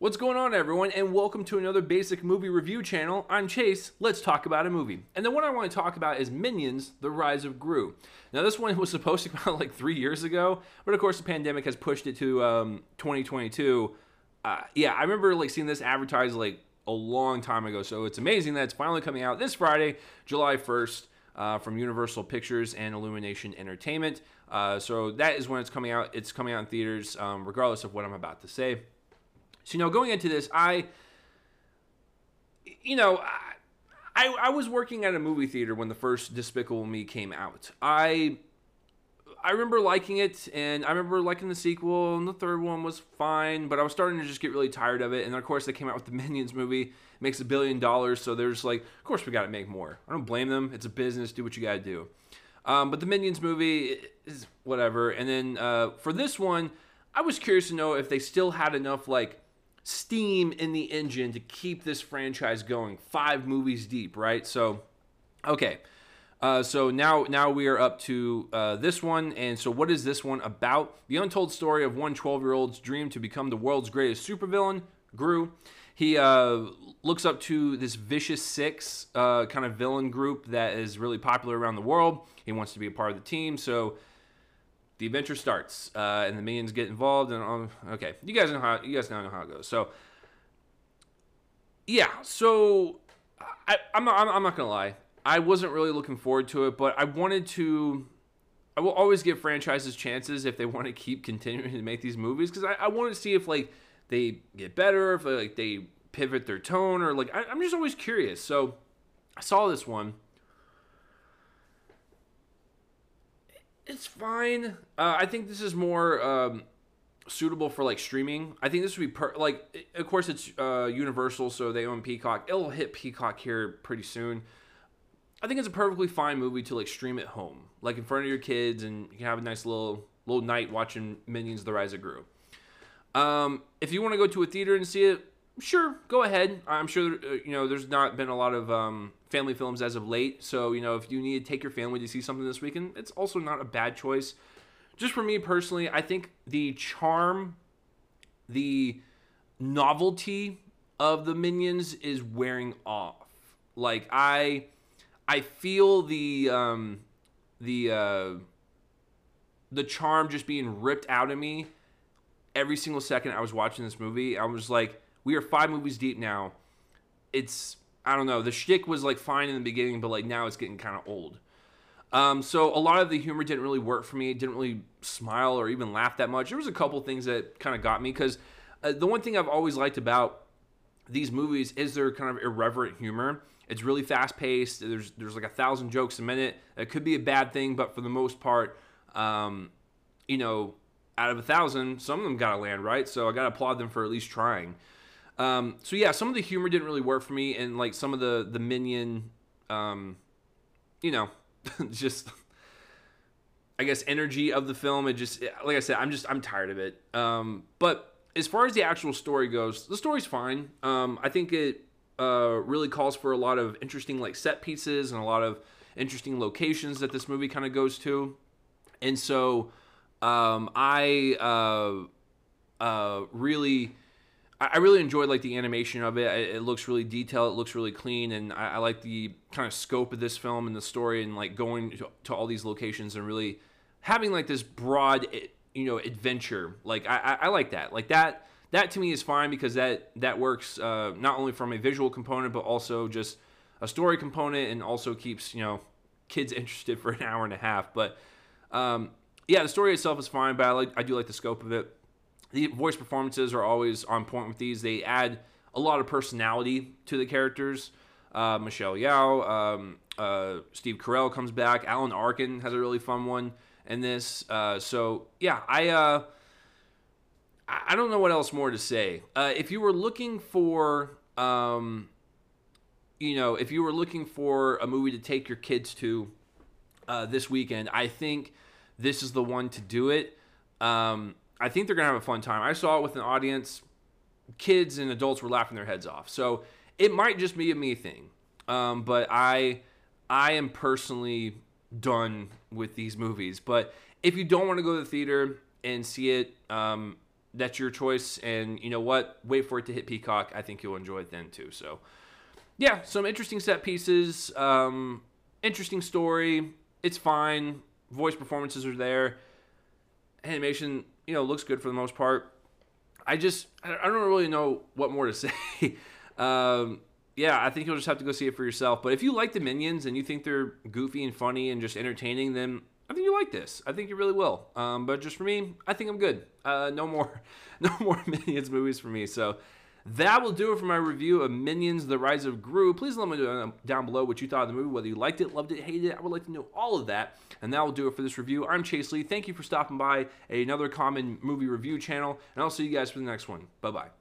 What's going on, everyone, and welcome to another basic movie review channel. I'm Chase. Let's talk about a movie. And the one I want to talk about is Minions The Rise of Gru. Now, this one was supposed to come out like three years ago, but of course, the pandemic has pushed it to um, 2022. Uh, yeah, I remember like seeing this advertised like a long time ago, so it's amazing that it's finally coming out this Friday, July 1st. Uh, from Universal Pictures and Illumination Entertainment. Uh, so that is when it's coming out. It's coming out in theaters, um, regardless of what I'm about to say. So, you know, going into this, I, you know, I, I, I was working at a movie theater when the first Despicable Me came out. I, I remember liking it, and I remember liking the sequel, and the third one was fine, but I was starting to just get really tired of it. And of course, they came out with the Minions movie, it makes a billion dollars, so there's like, of course, we got to make more. I don't blame them. It's a business. Do what you got to do. Um, but the Minions movie is whatever. And then uh, for this one, I was curious to know if they still had enough like steam in the engine to keep this franchise going. Five movies deep, right? So, okay. Uh, so now, now we are up to uh, this one, and so what is this one about? The untold story of one 12-year-old's dream to become the world's greatest supervillain, Gru. He uh, looks up to this vicious six uh, kind of villain group that is really popular around the world. He wants to be a part of the team, so the adventure starts, uh, and the minions get involved. And um, okay, you guys know how you guys now know how it goes. So yeah, so I, I'm not I'm, I'm not gonna lie. I wasn't really looking forward to it, but I wanted to. I will always give franchises chances if they want to keep continuing to make these movies because I, I want to see if like they get better, if like they pivot their tone, or like I, I'm just always curious. So I saw this one. It's fine. Uh, I think this is more um, suitable for like streaming. I think this would be per- like, of course, it's uh, Universal, so they own Peacock. It'll hit Peacock here pretty soon. I think it's a perfectly fine movie to like stream at home, like in front of your kids, and you can have a nice little little night watching Minions: The Rise of Gru. Um, if you want to go to a theater and see it, sure, go ahead. I'm sure uh, you know there's not been a lot of um, family films as of late, so you know if you need to take your family to see something this weekend, it's also not a bad choice. Just for me personally, I think the charm, the novelty of the minions is wearing off. Like I, I feel the um, the uh, the charm just being ripped out of me every single second I was watching this movie. I was like, we are five movies deep now. It's I don't know. The shtick was like fine in the beginning, but like now it's getting kind of old. Um, so a lot of the humor didn't really work for me. It didn't really smile or even laugh that much. There was a couple things that kind of got me because uh, the one thing I've always liked about these movies is their kind of irreverent humor. It's really fast paced. There's there's like a thousand jokes a minute. It could be a bad thing, but for the most part, um, you know, out of a thousand, some of them got to land right. So I got to applaud them for at least trying. Um, so yeah, some of the humor didn't really work for me, and like some of the the minion, um, you know, just I guess energy of the film. It just like I said, I'm just I'm tired of it. Um, but as far as the actual story goes, the story's fine. Um, I think it uh, really calls for a lot of interesting like set pieces and a lot of interesting locations that this movie kind of goes to, and so um, I uh, uh, really. I really enjoyed like the animation of it. It looks really detailed. It looks really clean, and I, I like the kind of scope of this film and the story, and like going to, to, all these locations and really having like this broad, eh, you know, adventure. Like I, I like that. Like that. That to me is fine because that that works uh, not only from a visual component but also just a story component, and also keeps you know kids interested for an hour and a half. But um, yeah, the story itself is fine, but I like I do like the scope of it the voice performances are always on point with these. They add a lot of personality to the characters. Uh, Michelle Yeoh, um, uh, Steve Carell comes back. Alan Arkin has a really fun one in this. Uh, so yeah, I uh, I don't know what else more to say. Uh, if you were looking for, um, you know, if you were looking for a movie to take your kids to uh, this weekend, I think this is the one to do it. Um, I think they're gonna have a fun time. I saw it with an audience. Kids and adults were laughing their heads off. So it might just be a me thing. Um, but I I am personally done with these movies. But if you don't want to go to the theater and see it, um, that's your choice. And you know what? Wait for it to hit Peacock. I think you'll enjoy it then too. So, yeah, some interesting set pieces, um, interesting story. It's fine. Voice performances are there. Animation, you know, looks good for the most part. I just, I don't really know what more to say. um, yeah, I think you'll just have to go see it for yourself. But if you like the Minions and you think they're goofy and funny and just entertaining, then I think you like this. I think you really will. Um, but just for me, I think I'm good. Uh, no more, no more Minions movies for me. So that will do it for my review of Minions: The Rise of Gru. Please let me know uh, down below what you thought of the movie, whether you liked it, loved it, hated it. I would like to know all of that. And that will do it for this review. I'm Chase Lee. Thank you for stopping by another common movie review channel, and I'll see you guys for the next one. Bye bye.